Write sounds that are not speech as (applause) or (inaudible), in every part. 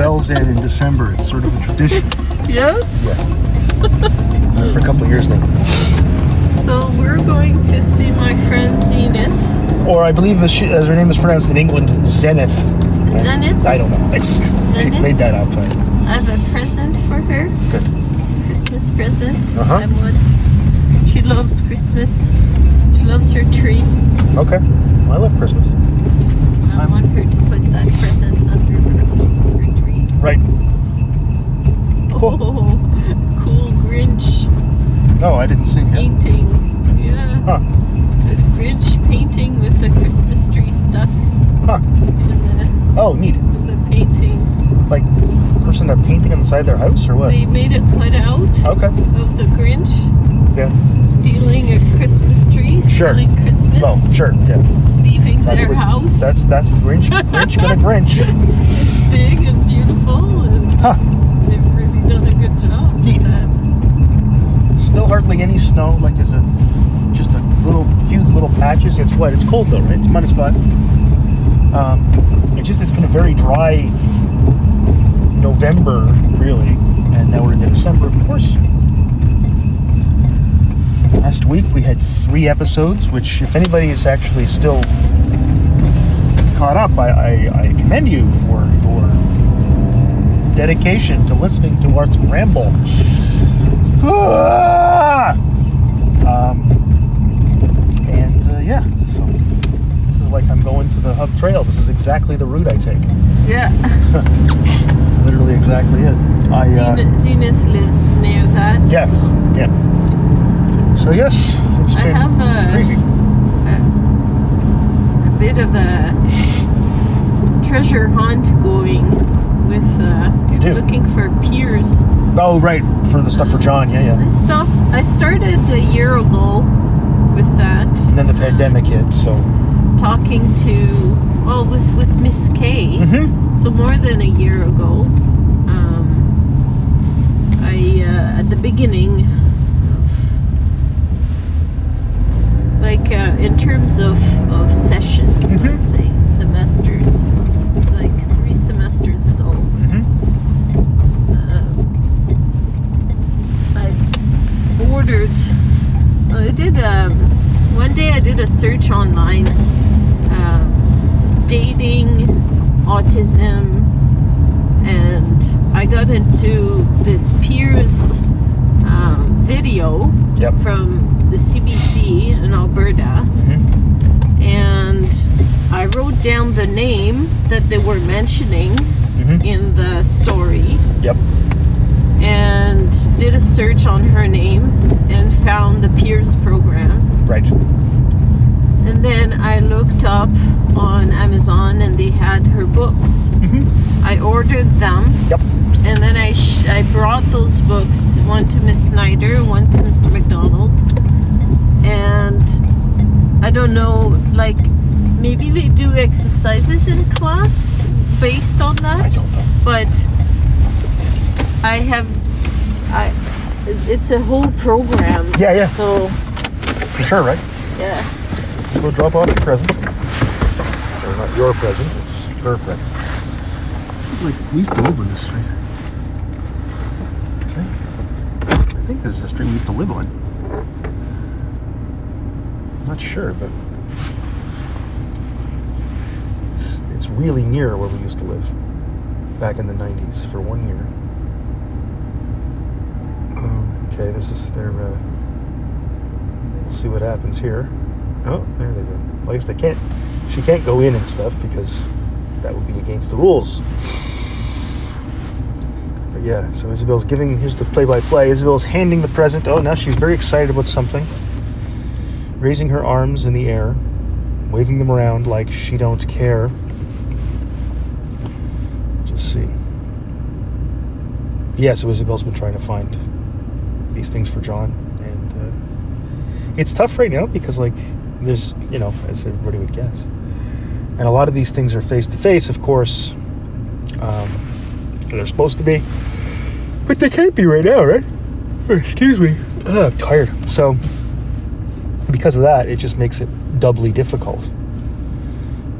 bells in in December. It's sort of a tradition. Yes. Yeah. For a couple of years now. So we're going to see my friend Zenith. Or I believe as, she, as her name is pronounced in England, Zenith. Zenith. I don't know. I just Zenith? made that up. I have a present for her. Good. Christmas present. Uh-huh. I. She loves Christmas. She loves her tree. Okay. Well, I love Christmas. I want her to put Right. (laughs) Cool. Oh, cool Grinch No, I didn't see him. painting. Yeah. Huh. The Grinch painting with the Christmas tree stuff Huh. the, Oh, neat. the painting. Like, person they're painting on the side of their house or what? They made it put out Okay. of the Grinch Yeah. stealing a Christmas tree, Sure. stealing Christmas, Oh, sure. Yeah. leaving That's their what. house. That's that's Grinch. Grinch gonna Grinch. (laughs) Huh. they've really done a good job Neat. Still hardly any snow. Like, is a just a little few little patches. It's wet. It's cold though, right? It's minus five. Um, it's just it's been a very dry November, really, and now we're into December, of course. Last week we had three episodes, which, if anybody is actually still caught up, I, I, I commend you for dedication to listening to us ramble. Ah! Um, and uh, yeah, so this is like I'm going to the Hub Trail. This is exactly the route I take. Yeah. (laughs) Literally exactly it. I uh, Zenith, Zenith lives near that. Yeah. so yeah. So yes, it's I been have a- crazy. a bit of a treasure hunt going with uh, You do? looking for peers. Oh right, for the stuff for John. Yeah, yeah. I stop. I started a year ago with that. And then the pandemic hit, so. Talking to well with with Miss K. Mm-hmm. So more than a year ago, um, I uh, at the beginning, like uh, in terms of of sessions, Mhm. let's say semesters, like three semesters ago, Mm-hmm. uh, I ordered. I did um, one day. I did a search online, um, dating, autism, and I got into this peers um, video Yep. from the CBC in Alberta, Mm-hmm. and I wrote down the name that they were mentioning Mm-hmm. in the story Yep. and did a search on her name and found the Peers program. Right. And then I looked up on Amazon and they had her books. Mm-hmm. I ordered them Yep. and then I sh- I brought those books one to Miss Snyder, one to Mr. McDonald. And I don't know, like maybe they do exercises in class based on that I but I have I it's a whole program. Yeah, yeah. So For sure, right? yeah. Go drop off your present. Or not your present, it's her present. This is like, we used to live on this street. Okay. I think this is the street we used to live on. I'm not sure, but it's, it's really near where we used to live back in the 90s for one year. Oh, okay, this is their. Uh, we'll see what happens here. Oh, there they go. Well, I guess they can't. She can't go in and stuff because that would be against the rules. But yeah, so Isabel's giving. Here's the play-by-play. Isabel's handing the present. Oh, now she's very excited about something. Raising her arms in the air, waving them around like she don't care. Just see. Yeah, so Isabel's been trying to find these things for John, and uh, it's tough right now because like there's you know as everybody would guess and a lot of these things are face to face of course um, they're supposed to be but they can't be right now right excuse me Ugh, tired so because of that it just makes it doubly difficult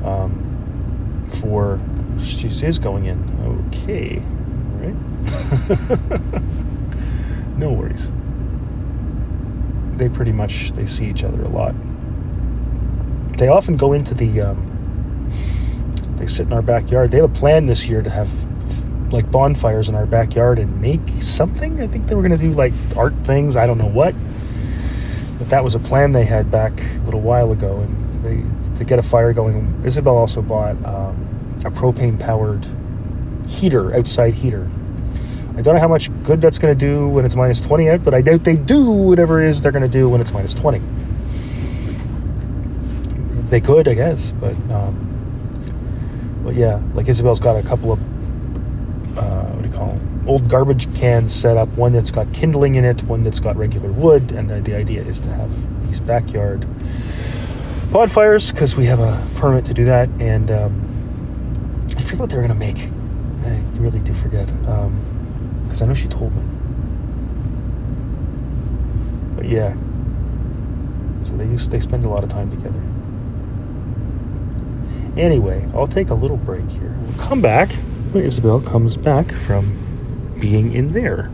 um, for she is going in. Okay. All right. (laughs) no worries. They pretty much they see each other a lot. They often go into the. Um, they sit in our backyard. They have a plan this year to have like bonfires in our backyard and make something. I think they were going to do like art things. I don't know what. But that was a plan they had back a little while ago, and they to get a fire going. Isabel also bought um, a propane powered heater, outside heater. I don't know how much good that's going to do when it's minus 20 out, but I doubt they do whatever it is they're going to do when it's minus 20. They could, I guess, but um, but yeah, like Isabel's got a couple of uh, what do you call them? Old garbage cans set up. One that's got kindling in it, one that's got regular wood, and the, the idea is to have these backyard bonfires because we have a permit to do that. And um, I forget what they're gonna make. I really do forget because I know she told me. But yeah, so they use they spend a lot of time together. Anyway, I'll take a little break here. We'll come back when Isabel comes back from being in there.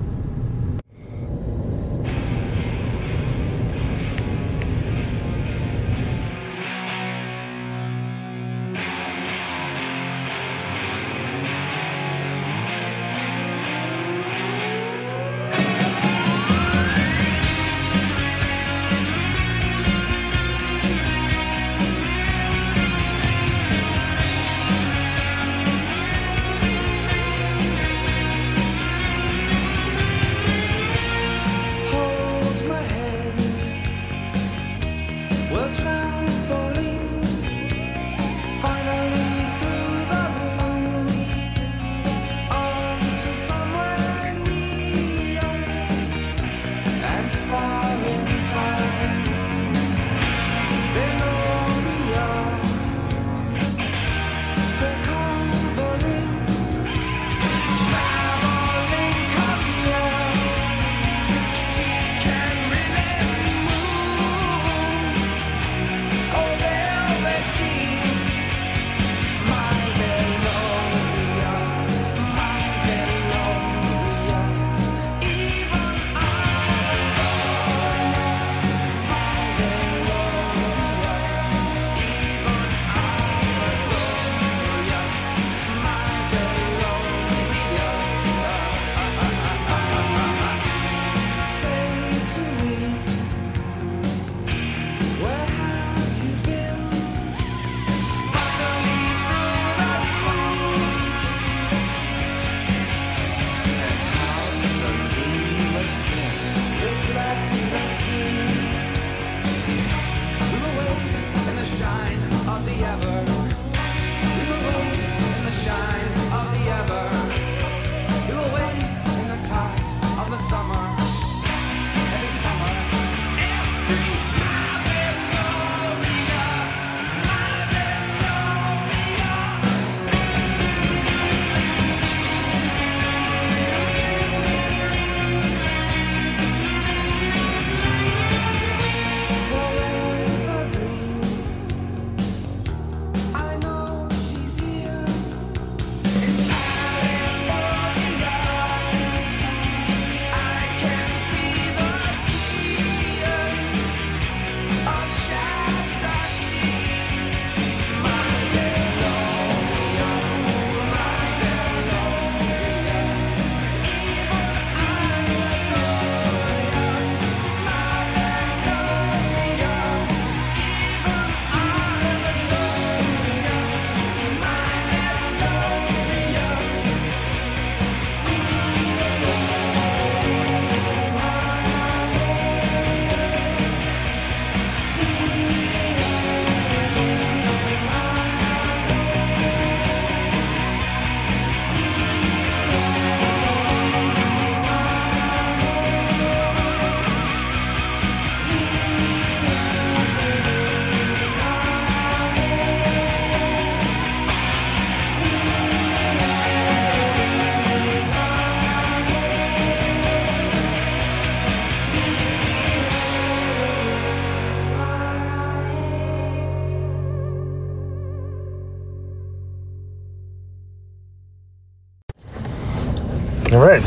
All right.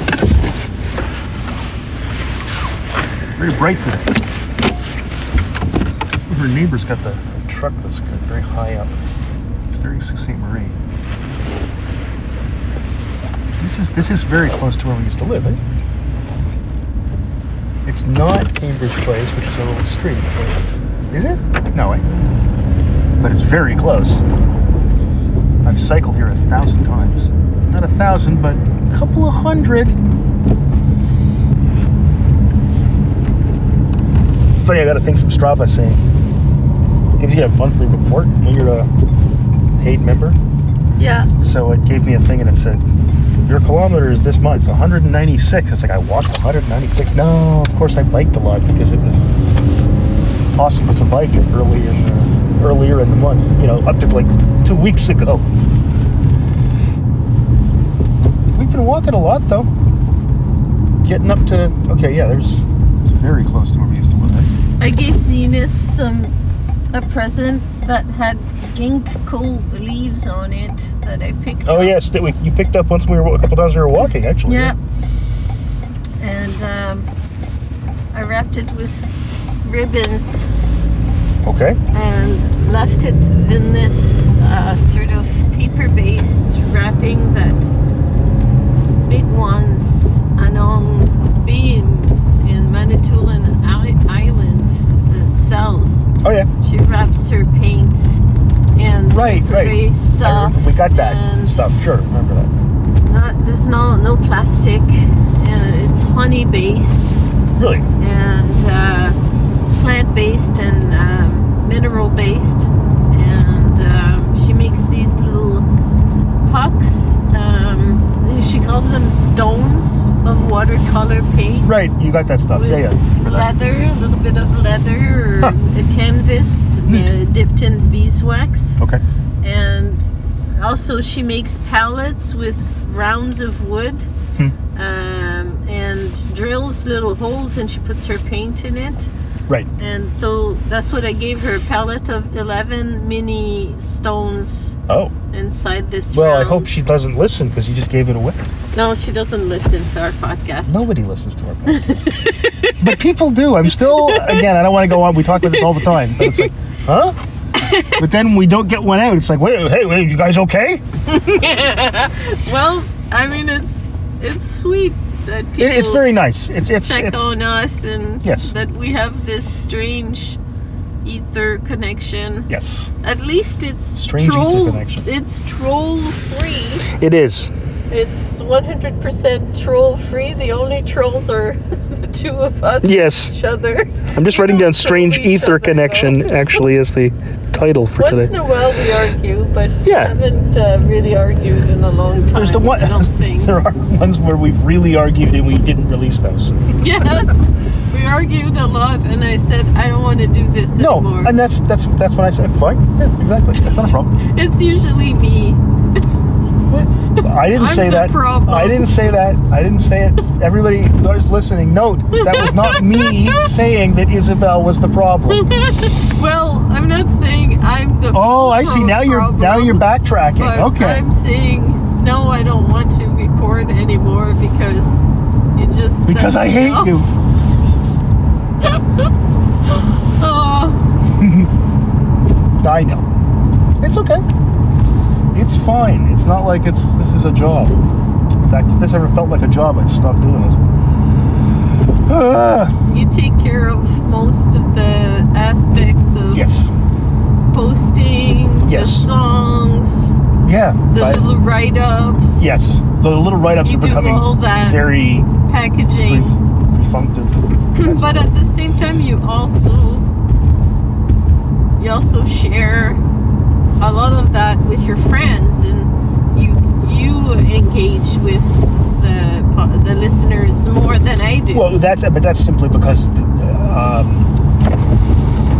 Very bright today. Her neighbor's got the, truck that's very high up. It's very Ste. Marie. This is this is very close to where we used to live, eh? It's not Cambridge Place, which is a little street. Is it? No, way. But it's very close. I've cycled here a thousand times. Not a thousand, but a couple of hundred. It's funny, I got a thing from Strava saying gives you a monthly report when you're a paid member. Yeah. So it gave me a thing and it said, Your kilometers is this much, 196. It's like I walked 196. No, of course I biked a lot because it was possible to bike early in the, earlier in the month, you know, up to like two weeks ago. Been walking a lot though. Getting up to okay, yeah, there's it's very close to where we used to live. I gave Zenith some a present that had ginkgo leaves on it that I picked Oh up. yes, that we you picked up once we were a couple times we were walking actually. Yeah. And um, I wrapped it with ribbons Okay. and left it in this uh, sort of paper-based wrapping that Big Ones Anong Beam in Manitoulin Island uh, sells. Oh yeah. She wraps her paints and Right, right. I stuff. we got that and stuff. Sure, remember that. Not, there's no no plastic, and it's honey-based Really? and uh, plant-based and um, mineral-based, and um, she makes these little pucks. Calls them stones of watercolor paint. Right, you got that stuff. Yeah, yeah. leather, a little bit of leather or Huh. a canvas uh, dipped in beeswax, Okay. and also she makes pallets with rounds of wood Hmm. um, and drills little holes and she puts her paint in it Right. and so that's what i gave her a palette of 11 mini stones Oh. inside this Well, I hope she doesn't listen because you just gave it away. No she doesn't listen to our podcast Nobody listens to our (laughs) podcast. but people do. I'm still, again, I don't want to go on. We talk about this all the time. But it's like, huh? But then we don't get one out. It's like, wait, hey, wait, you guys okay? (laughs) well i mean it's it's sweet that people It, it's very nice. It's it's check it's on us and Yes. that we have this strange ether connection yes. At least it's Strange ether troll. connection. It's troll free. It is. It's 100% troll free. The only trolls are (laughs) the two of us. Yes. Each other. I'm just writing down strange (laughs) ether other, connection though. actually as the title for Once in today. a while we argue, but Yeah. we haven't uh, really argued in a long time. There's the one. I don't (laughs) think. there are ones where we've really argued and we didn't release those. yes. We argued a lot, and I said I don't want to do this No, anymore. and that's that's that's when I said fine. Yeah, exactly. That's not a problem. it's usually me. I didn't I'm say that. problem. I didn't say that. I didn't say it. Everybody who's listening, note that was not me (laughs) saying that Isabel was the problem. (laughs) Well, I'm not saying I'm the. Oh, I see. Now you're now you're backtracking. Okay. I'm saying no, I don't want to record anymore because it just Because I hate off. you. (laughs) Oh, I know. It's okay. It's fine. It's not like it's this is a job. In fact, if this ever felt like a job, I'd stop doing it. Ah, (sighs) you take care of most of the aspects of yes. posting, Yes. the songs, Yeah. the I- little write-ups, yes. The little write-ups You are becoming all that. very packaging. prefunctive. but at the same time you also you also share a lot of that with your friends and you you engage with the the listeners more than I do. Well, that's but that's simply because um,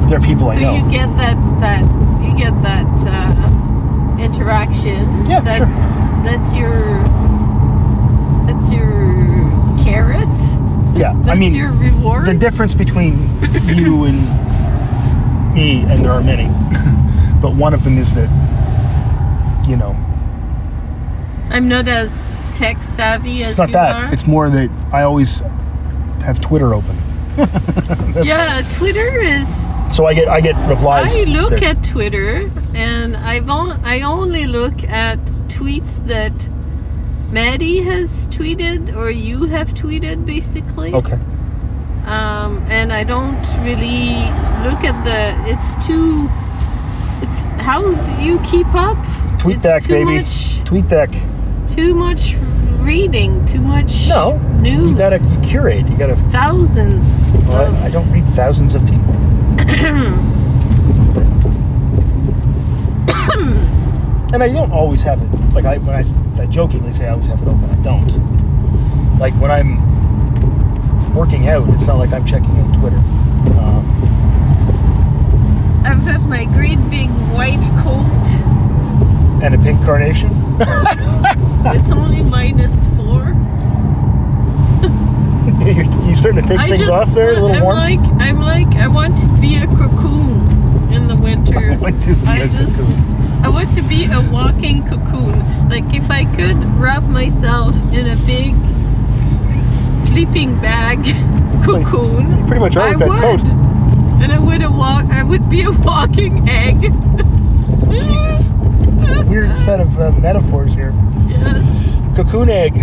they're people so I know. you get that that you get that uh, interaction. Yeah, sure. that's that's your that's your carrot. yeah, That's I mean your reward. the difference between you and me, and there are many, (laughs) but one of them is that you know I'm not as tech savvy as It's not that. are. It's more that I always have Twitter open. (laughs) Yeah, Twitter is. So I get I get replies. I look there. at Twitter, and I've on, I only look at tweets that Maddie has tweeted or you have tweeted, basically. Okay. um, and I don't really look at the. It's too. It's how do you keep up? Tweet it's deck, too baby. Much, Tweet deck. too much reading. Too much. No. news. You gotta curate. You gotta. thousands. Well, of, I, I don't read thousands of people. (coughs) and I don't always have it. Like I when I jokingly say I always have it open. I don't. Like when I'm working out, it's not like I'm checking out Twitter. Um, I've got my great big white coat. and a pink carnation. (laughs) it's only minus four. (laughs) you're, you starting to take I things just, off there, a little I'm warm. like, I'm like, I want to be a cocoon in the winter. (laughs) I want to be I a just, cocoon. I want to be a walking cocoon. Like if I could wrap myself in a big sleeping bag cocoon, You pretty much are I that would, coat. And I would walk. I would be a walking egg. Jesus. Weird set of uh, metaphors here. Yes. Cocoon Egg,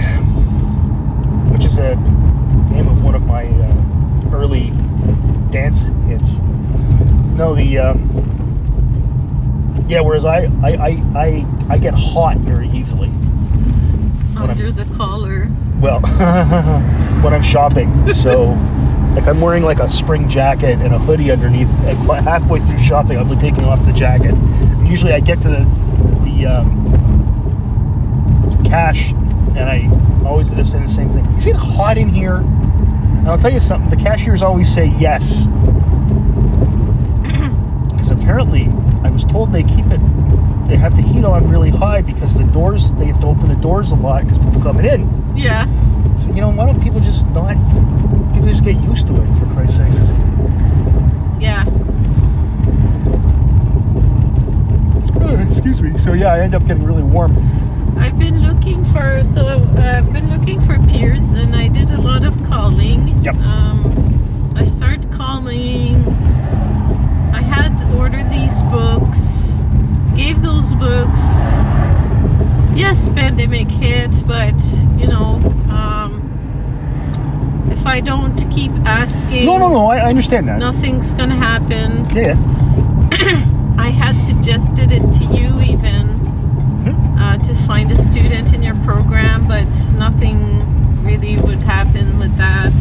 which is a name of one of my uh, early dance hits. No, the um, yeah. Whereas I I, I I I get hot very easily. Under the collar. Well, (laughs) when I'm shopping, so (laughs) like I'm wearing like a spring jacket and a hoodie underneath. And halfway through shopping, I'm taking off the jacket. And usually, I get to the the um, cash, and I always end up saying the same thing. Is it hot in here? And I'll tell you something. The cashiers always say yes, (clears throat) because apparently I was told they keep it. They have the heat on really high because the doors. They have to open the doors a lot because people coming in. Yeah. So, you know, why don't people just not? People just get used to it, for Christ's sakes. Yeah. Uh, excuse me. So yeah, I end up getting really warm. I've been looking for so uh, I've been looking for peers and I did a lot of calling. Yep. Um, I started calling. I had ordered these books, gave those books. Yes, pandemic hit, but you know, um, if I don't keep asking, No, no, no. I, I understand that. nothing's gonna happen. Yeah, yeah. (clears throat) I had suggested it to you even Mhm. uh, to find a student in your program, but nothing really would happen with that.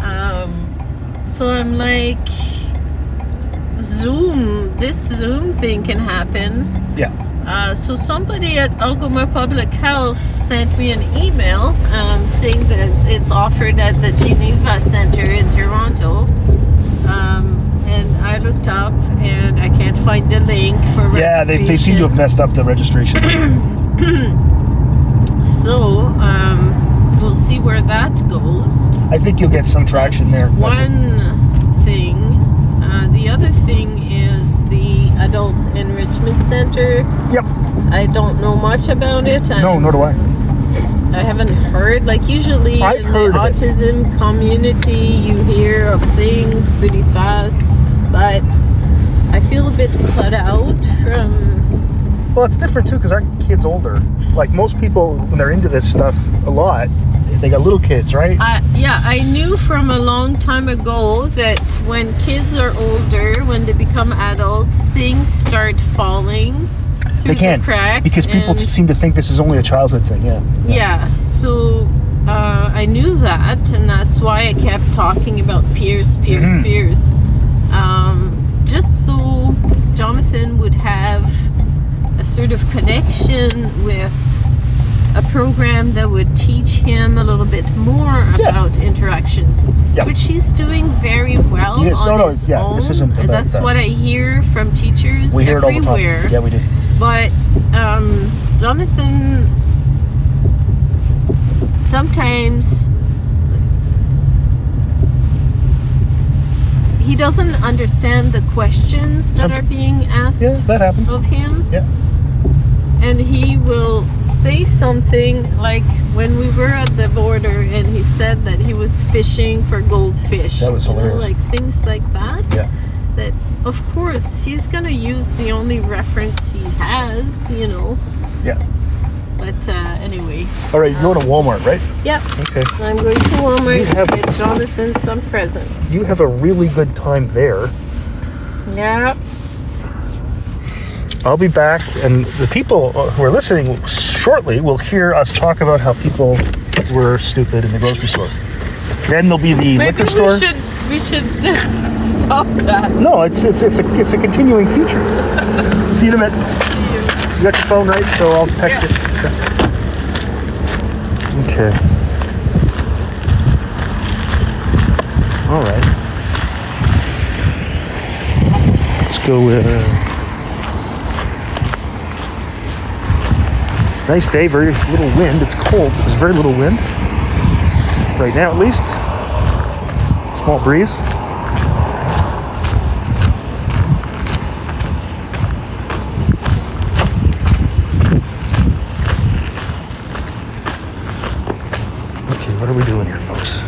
Um, so I'm like, Zoom, this Zoom thing can happen. Yeah. Uh, so somebody at Algoma Public Health sent me an email um, saying that it's offered at the Geneva Center in Toronto. Um, and I looked up and I can't find the link for Yeah, they, they seem to have messed up the registration. (clears throat) So um, we'll see where that goes. I think you'll get some traction That's there. One thing. Uh, the other thing Adult Enrichment Center. Yep. I don't know much about it. No, I'm- nor do I. I haven't heard. Like usually I've in the of it. autism community, you hear of things pretty fast, but I feel a bit cut out from. Well, it's different too because our kid's older. Like most people, when they're into this stuff a lot, they got little kids, right? I, yeah, I knew from a long time ago that when kids are older, when they become adults, things start falling through they can the cracks. because people seem to think this is only a childhood thing. Yeah. Yeah, so uh, I knew that, and that's why I kept talking about peers, peers, Mhm. peers. Um, just so Jonathan would have a sort of connection with a program that would teach him a little bit more Yeah. about interactions, Yeah. which he's doing very well Yes, on no, his yeah, own. this isn't That's that. what I hear from teachers We hear it all the everywhere time. Yeah, we do. but um, Jonathan sometimes he doesn't understand the questions that are being asked Yeah, that happens. of him Yeah. And he will say something like when we were at the border and he said that he was fishing for goldfish. That was you know, hilarious. like things like that. Yeah. That of course he's gonna use the only reference he has, you know. Yeah. But uh, anyway, All right, you're going to Walmart, right? yeah, Okay. I'm going to Walmart You to have- get Jonathan some presents. You have a really good time there. Yeah. I'll be back, and the people who are listening shortly will hear us talk about how people were stupid in the grocery store. Then there'll be the Maybe liquor we store. should we should (laughs) stop that. No, it's it's it's a it's a continuing feature. See you in a minute. You got your phone right, so I'll text Yeah. it. Okay. All right. Let's go with. Uh, nice day, very little wind. It's cold. There's very little wind. Right now, at least. Small breeze. Okay, what are we doing here, folks?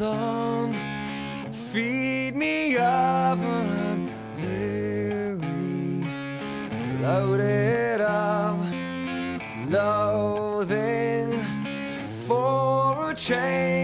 song. Feed me up I'm weary. Load it up, loathing for a change,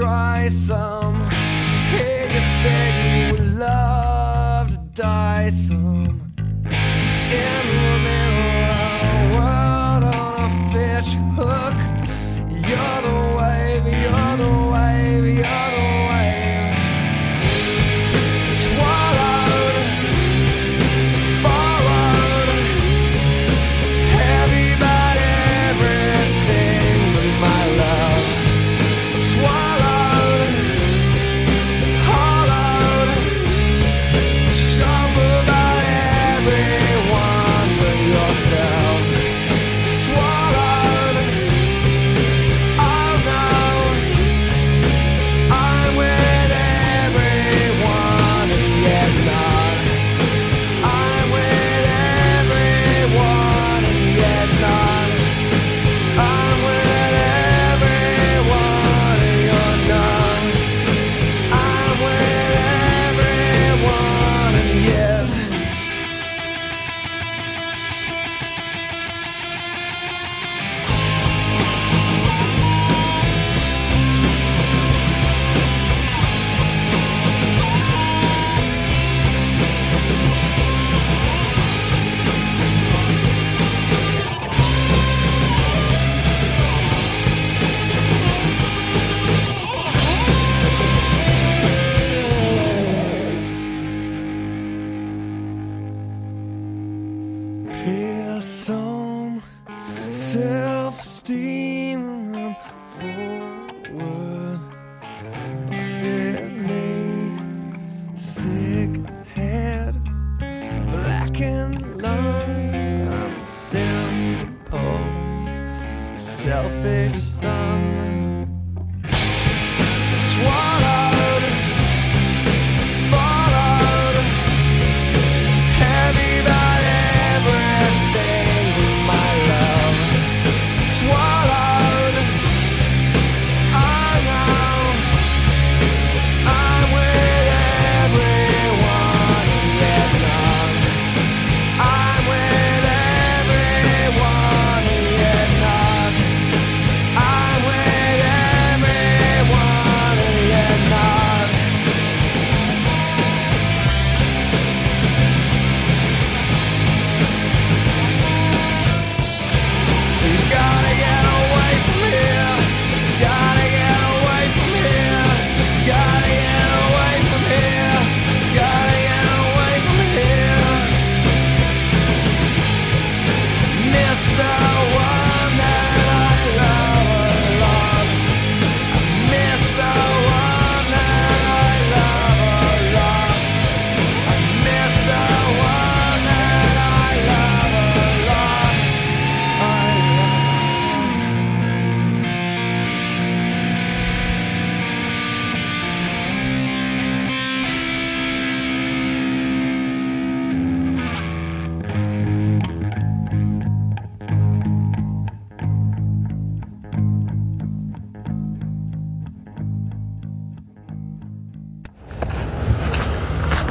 try some.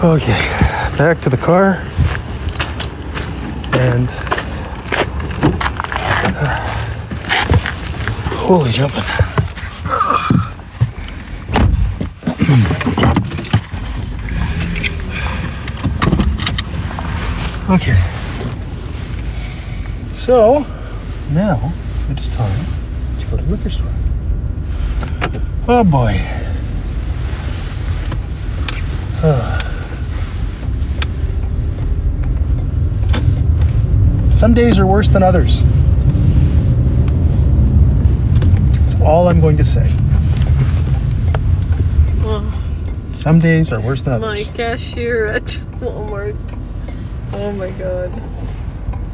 Okay, back to the car. And uh, holy jumping. (clears throat) Okay. So now it is time to go to the liquor store. Oh boy. Some days are worse than others. That's all I'm going to say. Oh, Some days are worse than others. my others. cashier at Walmart. Oh my god.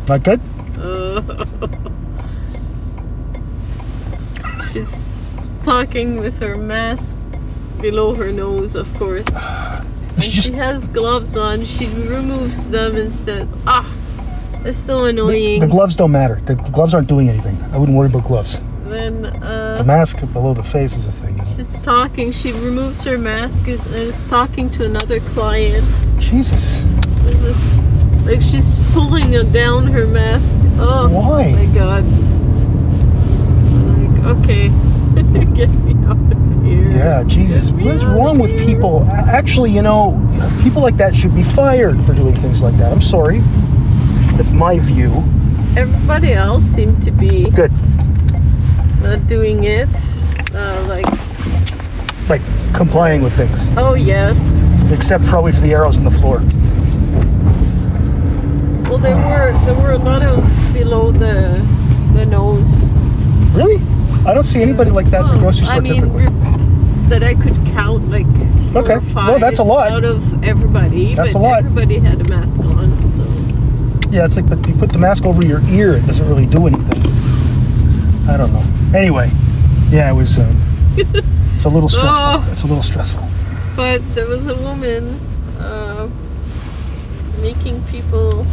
Not good? (laughs) She's talking with her mask below her nose, of course. (sighs) And She just she has gloves on. She removes them and says, "Ah, it's so annoying." the gloves don't matter. The gloves aren't doing anything. I wouldn't worry about gloves. then The uh, mask below the face is a thing. she's talking. She removes her mask is, and is talking to another client. Jesus. It's just like she's pulling down her mask. Oh Why? my god. Like, okay, (laughs) get me out of here. Yeah, Jesus. What is wrong with here. people? Actually, you know, people like that should be fired for doing things like that. I'm sorry. That's my view. Everybody else seemed to be Good. not doing it. Uh, like, Like complying with things. oh yes. Except probably for the arrows in the floor. Well, there were there were a lot of below the the nose. Really? I don't see anybody like that in the grocery store I mean, re- that I could count like Okay. Well, that's a lot. out of everybody. That's but a lot. Everybody had a mask on, so Yeah, it's like but you put the mask over your ear, it doesn't really do anything. I don't know. Anyway, yeah, it was. Um, it's a little (laughs) stressful. Oh. It's a little stressful. But there was a woman uh, making people,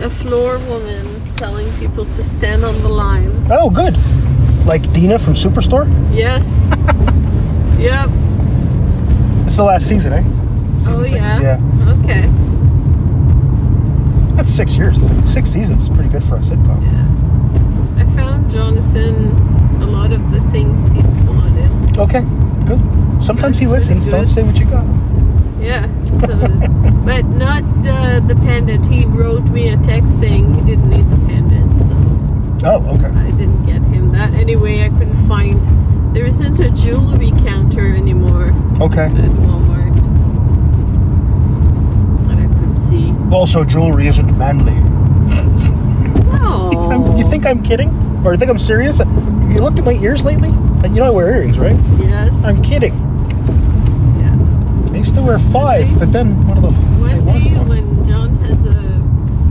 a floor woman telling people to stand on the line. Oh, good. Like Dina from Superstore. Yes. (laughs) yep. It's the last season, eh? Season Oh six, yeah. Yeah, Okay. That's six years. Six seasons is pretty good for a sitcom. Yeah. I found Jonathan a lot of the things he wanted. Okay, good. Sometimes he That's listens. Don't say what you got. Yeah. So, but not uh, the pendant. He wrote me a text saying he didn't need the pendant, so. Oh, okay. I didn't get him that. Anyway, I couldn't find. There isn't a jewelry counter anymore Okay. at Walmart that I could see. Also, jewelry isn't manly. Oh, (laughs) you think I'm kidding? Or you think I'm serious? You looked at my ears lately? Uh, You know I wear earrings, right? Yes. I'm kidding. yeah. I used to wear five, Nice. but then one of them. One day when John has a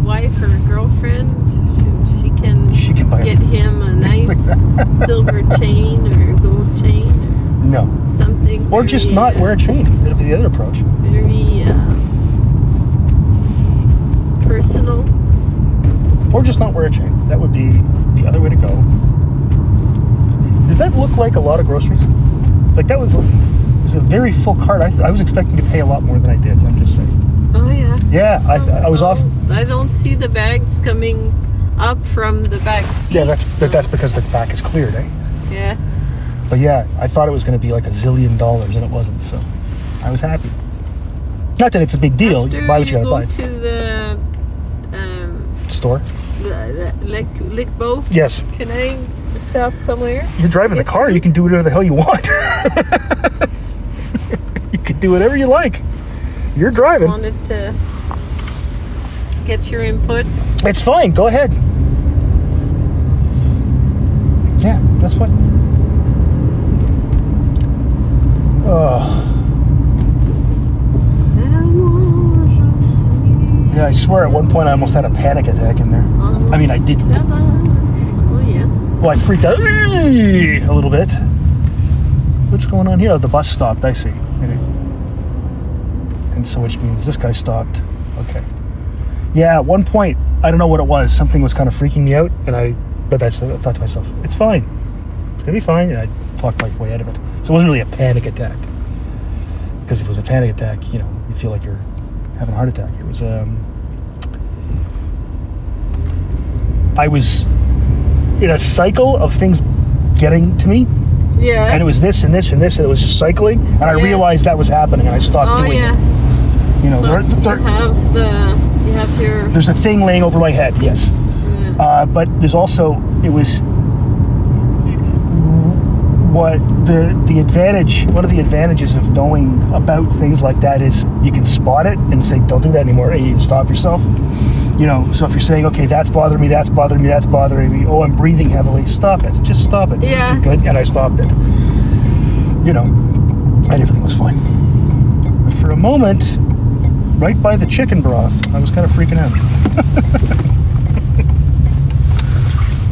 wife or a girlfriend, she, she can She can buy get it. him a Things (laughs) like nice silver chain or gold chain No. or something. Or just not uh, wear a chain. That'll be the other approach. Very uh, personal. Or just not wear a chain. That would be the other way to go. Does that look like a lot of groceries? Like that was, was a very full cart. I, th- I was expecting to pay a lot more than I did. I'm just saying. Oh yeah. Yeah, I, I was off. Oh, I don't see the bags coming up from the back seat. Yeah, that's so- that's because the back is cleared, eh? yeah. But yeah, I thought it was going to be like a zillion dollars, and it wasn't. So I was happy. Not that it's a big deal. After you buy what you go gotta buy. to the Store. Lick Lickbo. Yes, Can I stop somewhere? you're driving the car. You can do whatever the hell you want. (laughs) you can do whatever you like. You're driving. Wanted to get your input. It's fine. Go ahead. Yeah, that's fine. Oh, yeah. I swear, at one point, I almost had a panic attack in there. I mean, I didn't. Oh yes. Well, I freaked out a little bit. What's going on here? Oh, the bus stopped. I see. And, so, which means this guy stopped. Okay. Yeah, at one point, I don't know what it was. Something was kind of freaking me out, and I, but I thought to myself, it's fine. It's gonna be fine, and I talked my way out of it. So it wasn't really a panic attack. because if it was a panic attack, you know, you feel like you're having a heart attack. It was um, I was in a cycle of things getting to me, Yeah. and it was this and this and this, and it was just cycling, and I Yes. realized that was happening, and I stopped Oh doing yeah. it. You know, there, Plus, you have the you have your there's a thing laying over my head, yes. yeah. Uh, but there's also it was what the the advantage one of the advantages of knowing about things like that is you can spot it and say don't do that anymore and you can stop yourself you know so if you're saying okay that's bothering me that's bothering me that's bothering me oh i'm breathing heavily stop it just stop it Yeah. good and i stopped it you know and everything was fine but for a moment right by the chicken broth i was kind of freaking out (laughs)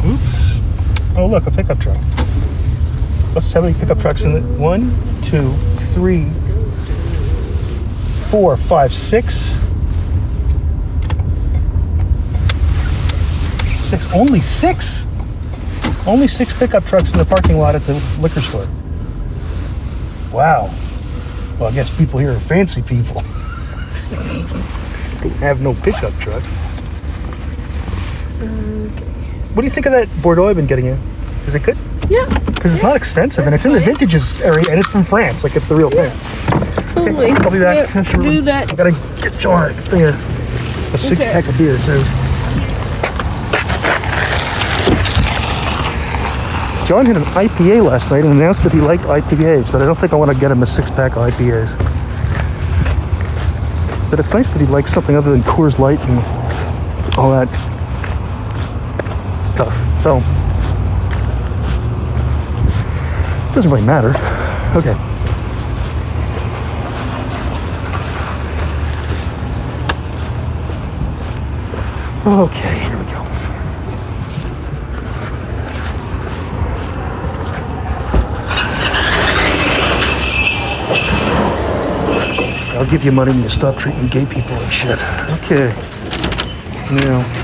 Oops. Oh, look, a pickup truck. Let's how many pickup trucks in the one, two, three, four, five, six. Six. Only six. Only six pickup trucks in the parking lot at the liquor store. Wow. Well, I guess people here are fancy people. they have no pickup truck. What do you think of that Bordeaux I've been getting you? Is it good? Yeah. Because it's not expensive and it's in the fine. vintages area and it's from France. Like it's the real thing. Totally. I'll be back. Yeah, do that. I gotta get John of- a six pack of beer too. John had an IPA last night and announced that he liked IPAs, but I don't think I want to get him a six pack of IPAs. But it's nice that he likes something other than Coors Light and all that stuff. So doesn't really matter. Okay. Okay, here we go. I'll give you money when you stop treating gay people like shit. Okay. Now.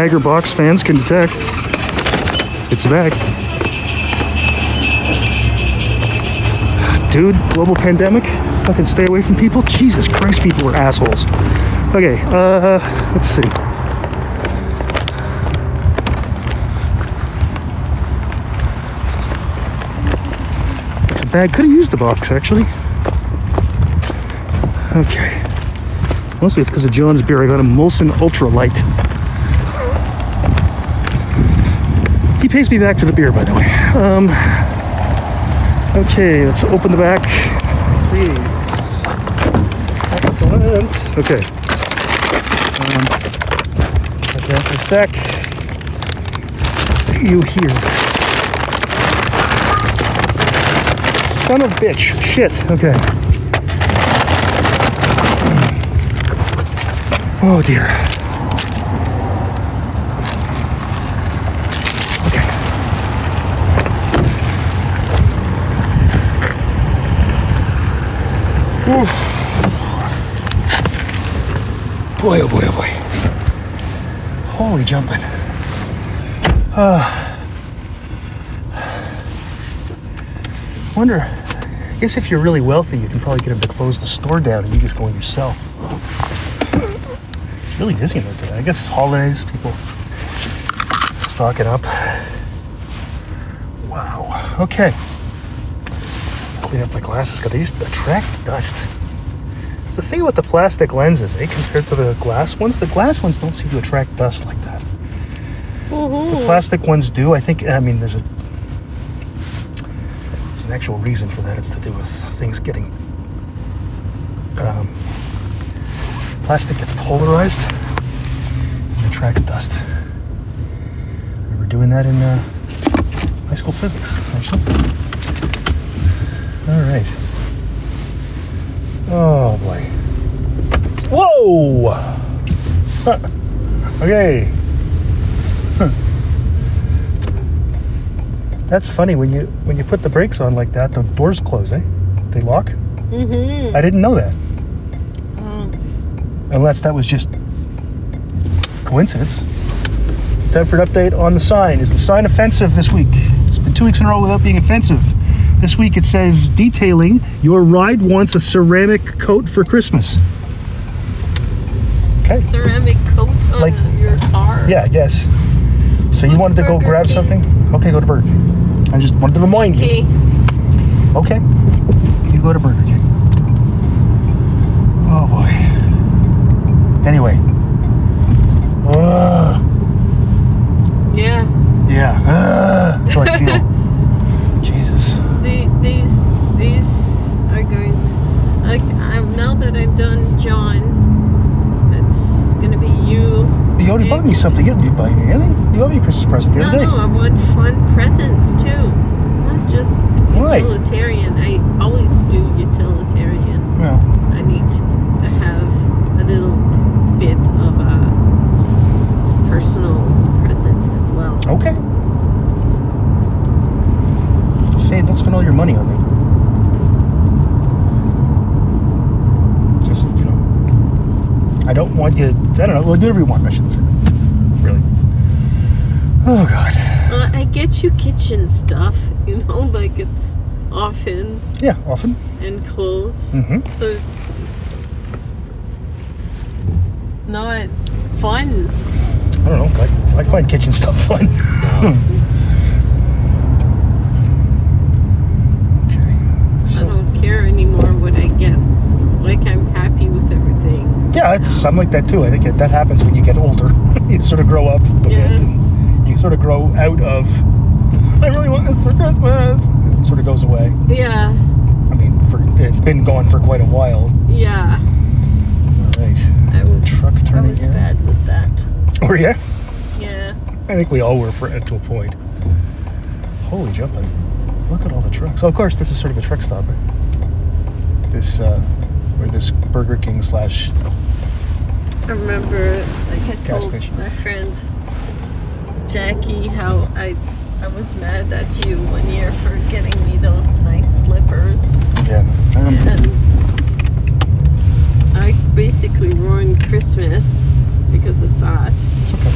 Box fans can detect, it's a bag. Dude, global pandemic. Fucking stay away from people. Jesus Christ, people are assholes. Okay, uh, let's see. It's a bag. Could have used the box actually. Okay. Mostly it's because of John's beer. I got a Molson Ultra He pays me back for the beer, by the way. Um, okay, let's open the back, please. Excellent. Okay. Um, that for a sec. You here? Son of bitch. Shit. Okay. Oh dear. Boy, oh boy, oh boy. Holy jumping. Uh, wonder, I guess if you're really wealthy, you can probably get them to close the store down and you just go in yourself. It's really busy in there today. I guess it's holidays, people stocking up. Wow. Okay. Clean up my glasses because they used to attract dust. It's the thing about the plastic lenses, eh, compared to the glass ones. The glass ones don't seem to attract dust like that. The plastic ones do. I think. I mean, there's a there's an actual reason for that. It's to do with things getting. Um, plastic gets polarized and attracts dust. We were doing that in uh, high school physics, actually. All right. Oh boy. Whoa! Huh. (laughs) Okay. Huh. (laughs) That's funny when you when you put the brakes on like that, the doors close, eh? They lock. Mm-hmm. I didn't know that. Oh, Unless that was just coincidence. Time for an update on the sign. Is the sign offensive this week? It's been two weeks in a row without being offensive. This week it says detailing your ride wants a ceramic coat for Christmas. Okay. ceramic coat on Like- your car. Yeah, I guess. So you Go to wanted to go grab King. something? Okay, go to Burger King. I just wanted to remind you. Okay. Okay. You go to Burger King. Oh boy. Anyway. Ugh. Yeah. yeah. Ugh. That's how I feel. (laughs) that I've done, John. It's gonna be you. You already next. bought me something. You didn't buy me anything. You bought me a Christmas present the no, other day. No, I want fun presents too, not just utilitarian. Why? I always do utilitarian. Well, I need to have a little bit of a personal present as well. Okay. Just saying, don't spend all your money on me. I don't want you. I don't know. Well, do whatever you want. I shouldn't say. that. Really. Oh God. Uh, I get you kitchen stuff, (laughs) you know, like it's often Yeah. Often. and clothes. Mm-hmm. So it's it's not fun. I don't know. I, I find kitchen stuff (laughs) fun. okay. I So don't care anymore what I get. Like I'm happy with everything. yeah, it's I'm like that too. I think it, that happens when you get older. (laughs) you sort of grow up. Yes. You sort of grow out of. I really want this for Christmas. It sort of goes away. Yeah. I mean, for, it's been gone for quite a while. Yeah. All right. I was Truck I was bad with that. Or yeah, Yeah. I think we all were for to a point. Holy jumping! Look at all the trucks. Oh, of course, this is sort of a truck stop. This, uh, where this Burger King slash. I remember like I told my friend Jackie how I I was mad at you one year for getting me those nice slippers Yeah, I and I basically ruined Christmas because of that. It's okay.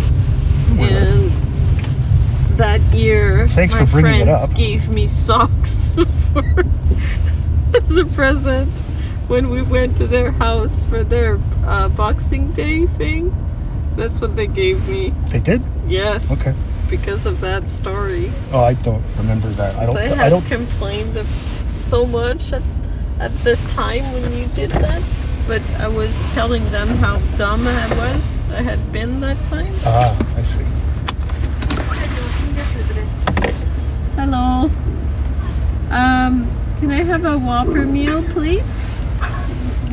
Don't worry about it. And that year, Thanks my for bringing it friends up. gave me socks (laughs) for, as a present when we went to their house for their uh, Boxing Day thing. That's what they gave me. They did. Yes. Okay. Because of that story. Oh, I don't remember that. I don't. I I had don't. complained of so much at, at the time when you did that. But I was telling them how dumb I was. I had been that time. Ah, I see. Hello. Um, can I have a Whopper meal, please?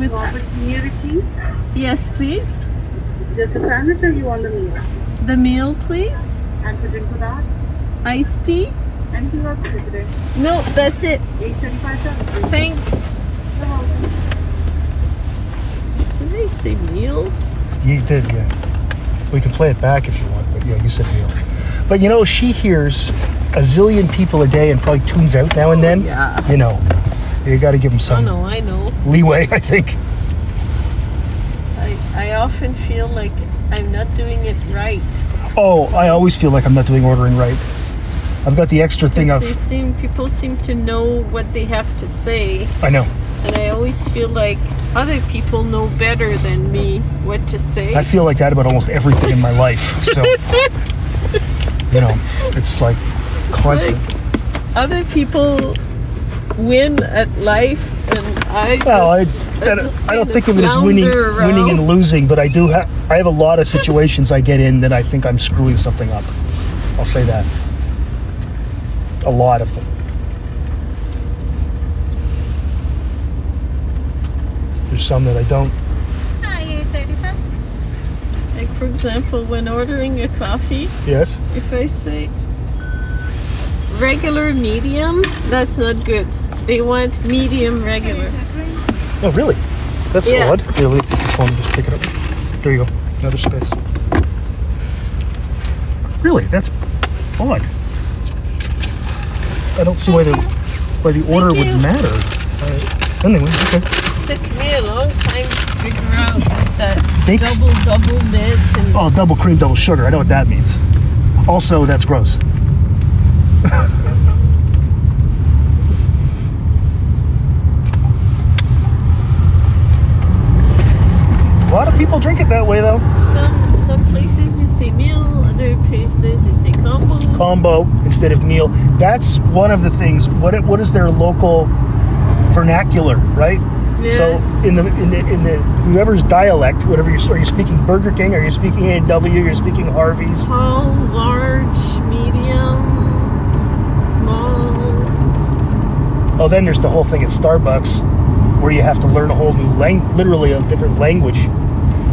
With Community, yes, please. just a sandwich or you want the meal? The meal, please. And to drink with that? Iced tea. Anything else for today? No, that's it. 835 7 Thanks. Did they say meal? You did, yeah. We can play it back if you want, but yeah, you said meal. But you know, she hears a zillion people a day and probably tunes out now and then. Oh, yeah. You know, you got to give them some no, I know. leeway, I think. I I often feel like I'm not doing it right. Oh, I always feel like I'm not doing ordering right. I've got the extra thing of they seem people seem to know what they have to say, I know. and I always feel like other people know better than me what to say. I feel like that about almost everything in my life. So (laughs) you know, it's like constant. other people win at life, and I just, Well, I, I, don't- just I don't think of it as winning, flounder winning and losing, but I do have. I have a lot of situations I get in that I think I'm screwing something up. I'll say that. A lot of them. There's some that I don't. Like for example, when ordering a coffee, Yes. if I say regular medium, that's not good. They want medium regular. Oh, really? That's Yeah. odd. Here, me your phone. Just pick it up. There you go. Another space. Really? That's odd. I don't see why the why the order would you. matter. Uh, anyway, okay. took me a long time to figure out what that Bakes- double double mint and Oh, double cream, double sugar. I know what that means. Also, that's gross. (laughs) A lot of people drink it that way, though. some some places you say meal, other places you say combo. combo instead of meal. That's one of the things. What it- what is their local vernacular, right? Yeah. So in the in the in the whoever's dialect, whatever you're are you speaking Burger King? Are you speaking A and W? You're speaking Harvey's. Tall, large, medium, small. Oh, then there's the whole thing at Starbucks, where you have to learn a whole new language, literally a different language,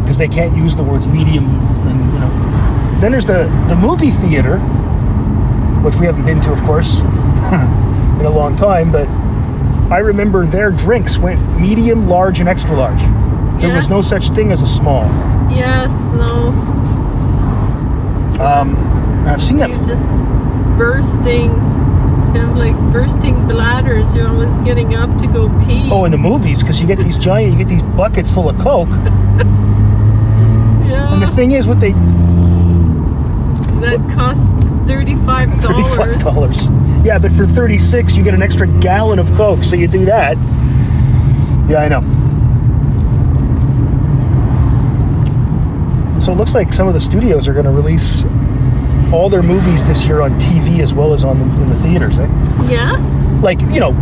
because they can't use the words medium and you know. Then there's the the movie theater, which we haven't been to, of course, (laughs) in a long time. But I remember their drinks went medium, large, and extra large. There was no such thing as a small. Yes, no. Um, I've seen that. You're just bursting You have like bursting bladders. You're always getting up to go pee. Oh, in the movies, because you get these giant, you get these buckets full of Coke. (laughs) yeah. And the thing is, what they that costs thirty-five (laughs) dollars. thirty-five dollars. Yeah, but for thirty-six, you get an extra gallon of Coke. So you do that. Yeah, I know. So it looks like some of the studios are going to release all their movies this year on TV as well as on the, in the theaters, eh? Yeah. Like you know,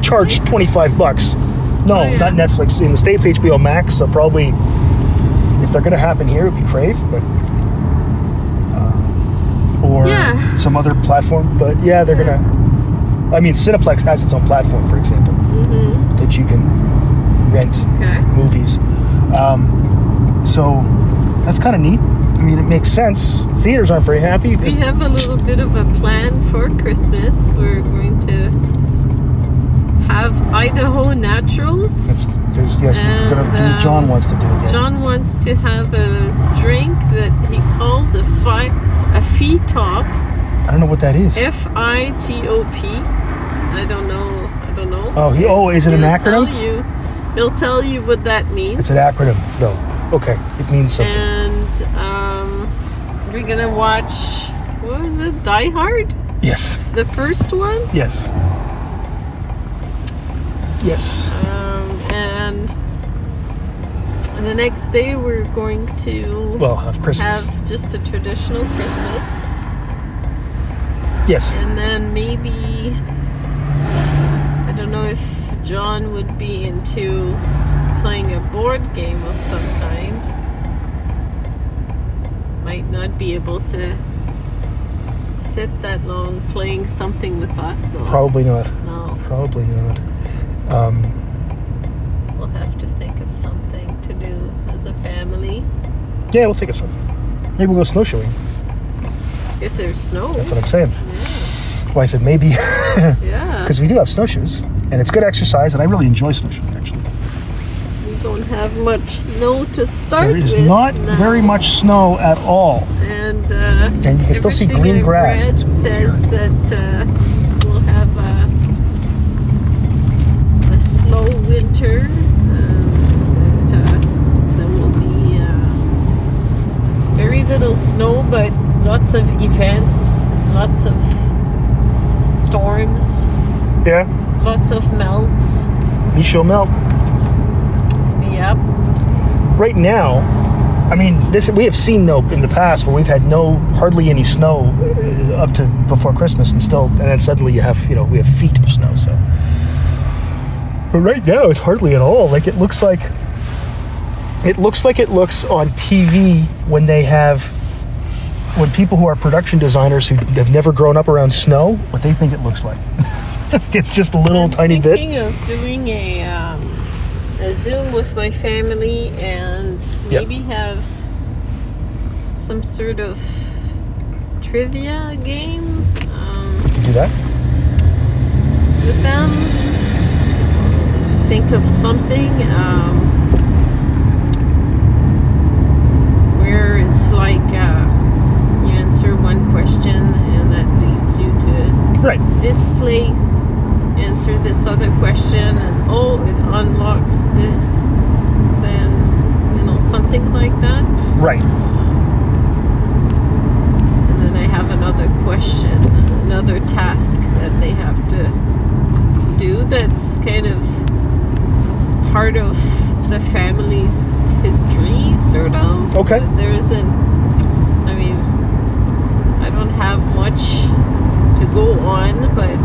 charge twenty-five bucks. No, Oh, yeah. not Netflix. In the states, HBO Max. So probably, they're going to happen here, it'd be Crave, but uh, or Yeah. some other platform. But yeah, they're Yeah. gonna. I mean, Cineplex has its own platform, for example, Mm-hmm. that you can rent Okay. movies. Um, so that's kind of neat. I mean, it makes sense. Theaters aren't very happy We have a little bit of a plan for Christmas. We're going to have Idaho Naturals. it's, there's, yes, we're gonna do. uh, John wants to do again. John wants to have a drink that he calls a fi- a fee top. I don't know what that is. F I T O P. I don't know. I don't know. Oh, he- oh, is it an He'll acronym? Tell you. He'll tell you what that means. It's an acronym, though. Okay, it means something. And um, we're gonna watch. What was it? Die Hard. yes, The first one. yes, yes. Um, and the next day we're going to Well, have Christmas. have just a traditional Christmas. yes. And then maybe I don't know if John would be into playing a board game of some kind. Might not be able to sit that long playing something with us though. Probably not. No, Probably not. Um, we'll have to think of something to do as a family. yeah, we'll think of something. Maybe we'll go snowshoeing. If there's snow. That's what I'm saying. That's why I said maybe, (laughs) Yeah. (laughs) because we do have snowshoes, and it's good exercise, and I really enjoy snowshoeing. Actually, We don't have much snow to start there is with not now. very much snow at all. And uh, And you can still see everything green grass. read It's says that uh, we'll have a, slow winter. Um, uh, there will be uh, very little snow, but lots of events, lots of storms, Yeah, lots of melts. we shall melt. Yep. right now, I mean, this we have seen though in the past where we've had no hardly any snow up to before Christmas, and still, and then suddenly you have you know we have feet of snow. So, but right now it's hardly at all. Like it looks like it looks like it looks on TV when they have when people who are production designers who have never grown up around snow, what they think it looks like. (laughs) it's just a little I'm tiny bit. thinking of doing a, um, a Zoom with my family and Yep. maybe have some sort of trivia game um, You can do that. with them. Think of something um, where it's like uh, you answer one question and that leads you to Right. this place, answer this other question, and oh, it unlocks this, then, you know, something like that. Right. And then I have another question, another task that they have to, to do that's kind of part of the family's history, sort of. Okay. There isn't, I mean, I don't have much to go on, but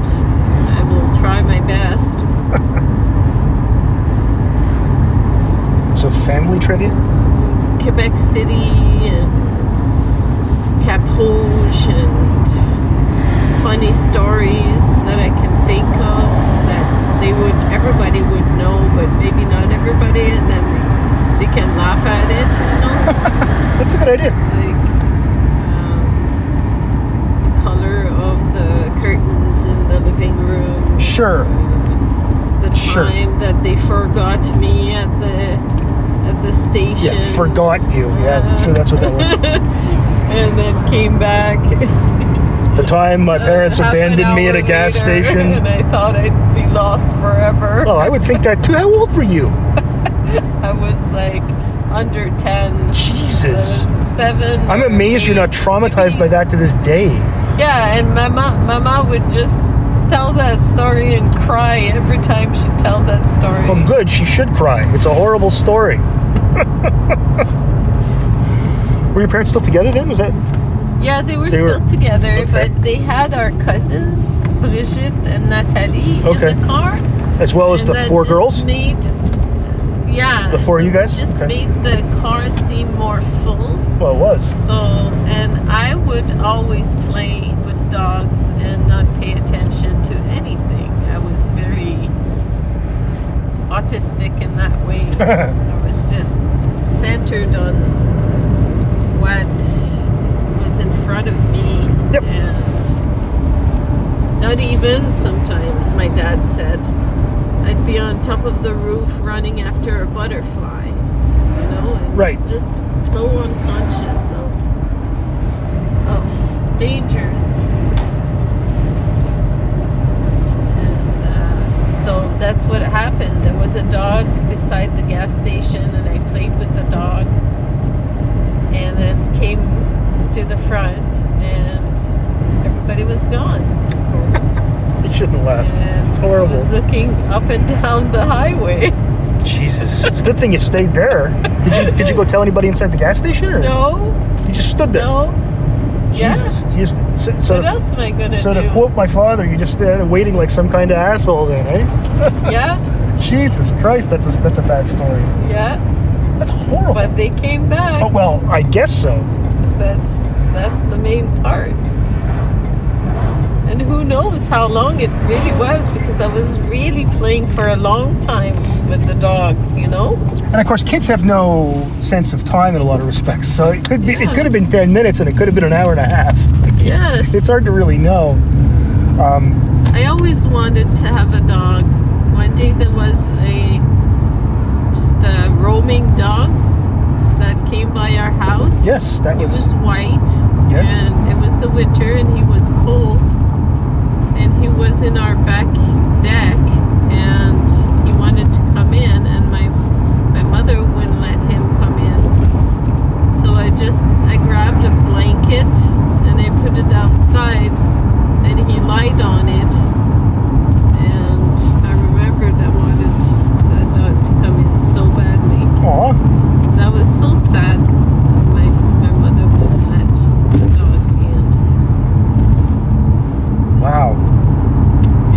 I will try my best. (laughs) So family trivia. Quebec City and Cap Rouge and funny stories that I can think of they would everybody would know, but maybe not everybody, and then they can laugh at it. You know, (laughs) That's a good idea. like um, the color of the curtains in the living room. Sure. The Sure. time that they forgot me at the at the station. Yeah, forgot you. Yeah, Uh, sure. That's what that was. (laughs) and then came back. (laughs) The time my parents abandoned me at a gas later, station. (laughs) and I thought I'd be lost forever. Oh, I would think that too. How old were you? (laughs) I was like under 10. I was Jesus. seven. I'm amazed you're not traumatized by that to this day. Yeah, and my mom, my mom would just tell that story and cry every time she'd tell that story. Well, good. She should cry. It's a horrible story. (laughs) were your parents still together then? Was that? Yeah, they were They were- still together, okay. but they had our cousins, Brigitte and Natalie, Okay. in the car. As well as the four girls? Made, yeah. The four of you guys? Just Okay. made the car seem more full. Well, it was. So, and I would always play with dogs and not pay attention to anything. I was very autistic in that way. (laughs) I was just centered on what front of me. Yep. And not even sometimes, my dad said, I'd be on top of the roof running after a butterfly. You know? And Right. Just so unconscious of, of dangers. And uh, so that's what happened. There was a dog beside the gas station, and I played with the dog. And then came to the front, and everybody was gone. (laughs) You shouldn't laugh. And It's I horrible. was looking up and down the highway. Jesus, it's a good thing you (laughs) stayed there. Did you did you go tell anybody inside the gas station, or No, you just stood there? no. Jesus, you just, so, so, What else am I gonna so do? to quote my father, you just there waiting like some kind of asshole, then, eh? (laughs) yes, Jesus Christ, that's a, that's a bad story. yeah. That's horrible. But they came back. oh well, I guess so. That's that's the main part. And who knows how long it really was because I was really playing for a long time with the dog, you know? And of course, kids have no sense of time in a lot of respects. So it could be it could have been ten minutes, and it could have been an hour and a half. Yes. It's hard to really know. Um, I always wanted to have a dog. One day there was a just a roaming dog came by our house. yes, that was, was white. Yes. And it was the winter and he was cold. And he was in our back deck and he wanted to come in and my my mother wouldn't let him come in. So I just I grabbed a blanket and I put it outside and he lied on it. And I remembered I wanted that dog to come in so badly. aw, That was so sad. My my mother wouldn't let the dog in. wow.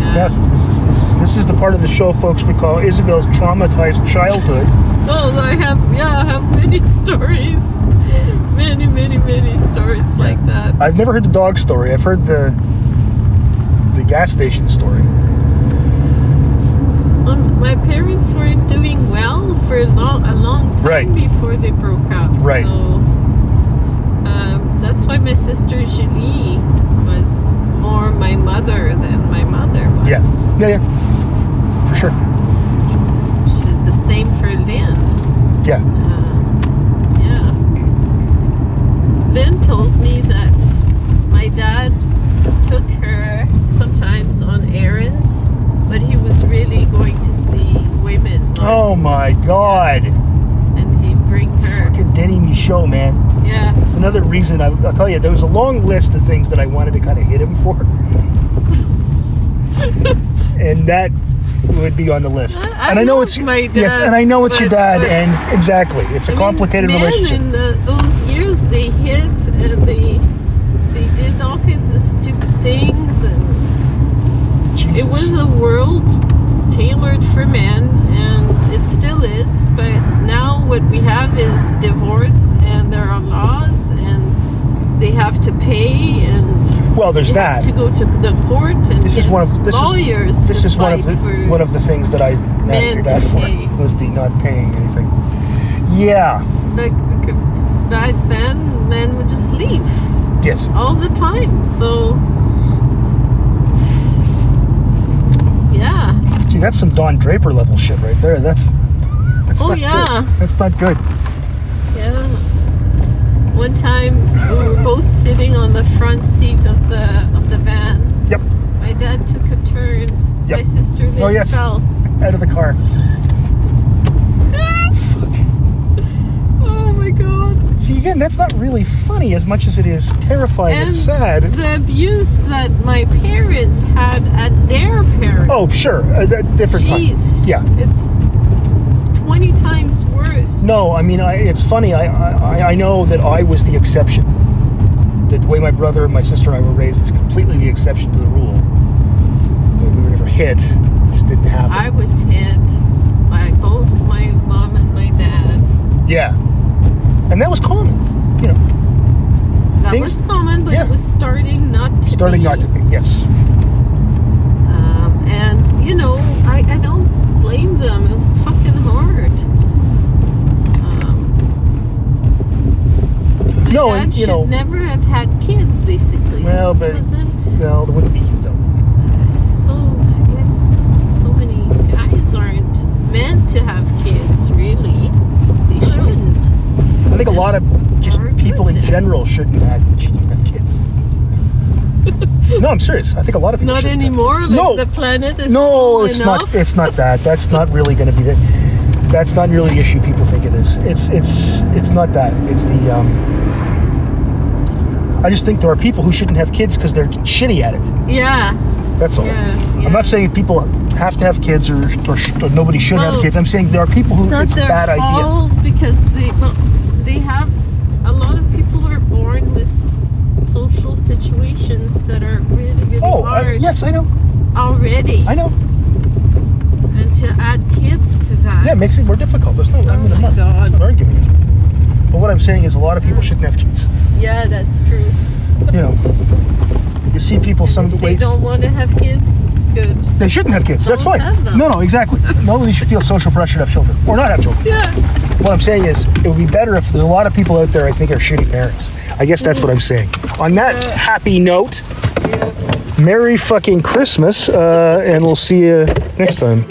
So Yeah. that's this is, this is this is the part of the show, folks, we call Isabel's traumatized childhood. (laughs) Oh, I have yeah, I have many (laughs) stories, many, many, many stories like that. I've never heard the dog story. I've heard the the gas station story. Um, my parents weren't doing well for a long, a long time Right. before they broke up. Right. So um, that's why my sister Julie was more my mother than my mother was. Yes. Yeah, yeah. For sure. She, the same for Lynn. Yeah. Uh, yeah. Lynn told me that my dad took her sometimes on errands, but he was really going to see women. like, Oh my God. And he'd bring her. Fucking Denny Michaud, man. Yeah. It's another reason I, I'll tell you. There was a long list of things that I wanted to kind of hit him for, (laughs) and that would be on the list. I- and I know it's my yes, and I know it's your dad, but- and exactly, it's a I mean, complicated men relationship. in the, those years, they hit and they did all kinds of stupid things, and Jesus. It was a world tailored for men, and it still is. But now what we have is divorce, and there are laws, and they have to pay, and well, there's that. have to go to the court and This is one of this lawyers. is this is one of the one of the things that I mad at your men dad to for pay. was the not paying anything. Yeah. like back then, men would just leave. Yes. all the time. So, yeah. Gee, that's some Don Draper level shit right there. That's. that's Oh, not yeah. Good. That's not good. Yeah. One time we were both sitting on the front seat of the of the van. Yep. My dad took a turn. My Yep. sister Oh, yes. fell. Out of the car. (laughs) Oh my god. See, again, that's not really funny as much as it is terrifying and, And sad. The abuse that my parents had at their parents. Oh, sure. A, a different time. Jeez. Yeah. It's 20 times worse. No, I mean, I, it's funny. I, I I know that I was the exception. The way my brother and my sister and I were raised is completely the exception to the rule. We were never hit. It just didn't happen. I was hit by both my mom and my dad. yeah. And that was common. You know, That Things- was common, but yeah. it was starting not to starting be. not to be. Yes. Um, and you know, I, I don't blame them. It was fucking hard. Um, No, and, you should know- never have had kids. Basically, Well, but- wasn't Well, it wouldn't be you though. so. I guess so many guys aren't meant to have kids. Really, they shouldn't. I think a lot of just Or people in goodness. general shouldn't have, shouldn't have kids. (laughs) no, I'm serious. I think a lot of people Not shouldn't have anymore. kids. Like no, the planet is no, full it's enough. not. It's not that. That's not really going to be the. That's not really the issue people think it is. It's it's it's not that. It's the. Um, I just think there are people who shouldn't have kids because they're shitty at it. yeah. That's all. Yeah, yeah. I'm not saying people have to have kids or, or, sh- or nobody should have Well, kids. I'm saying there are people who it's it's a their bad idea. fault because they well, they have a lot of people are born with social situations that are really really Oh, I, hard yes, I know. already I know. and to add kids to that Yeah, it makes it more difficult. There's no. I Oh mean, I'm not, God. I'm not arguing it. But what I'm saying is, a lot of people shouldn't have kids. yeah that's true You know, you see people some if they ways don't want to have kids good they shouldn't have kids. That's Don't fine. have them. No, no, exactly. Nobody should feel social pressure to have children or not have children. yeah What I'm saying is, it would be better if there's a lot of people out there I think are shitty parents. I guess that's what I'm saying. On that Yeah. happy note, Merry fucking Christmas, uh, and we'll see you next time.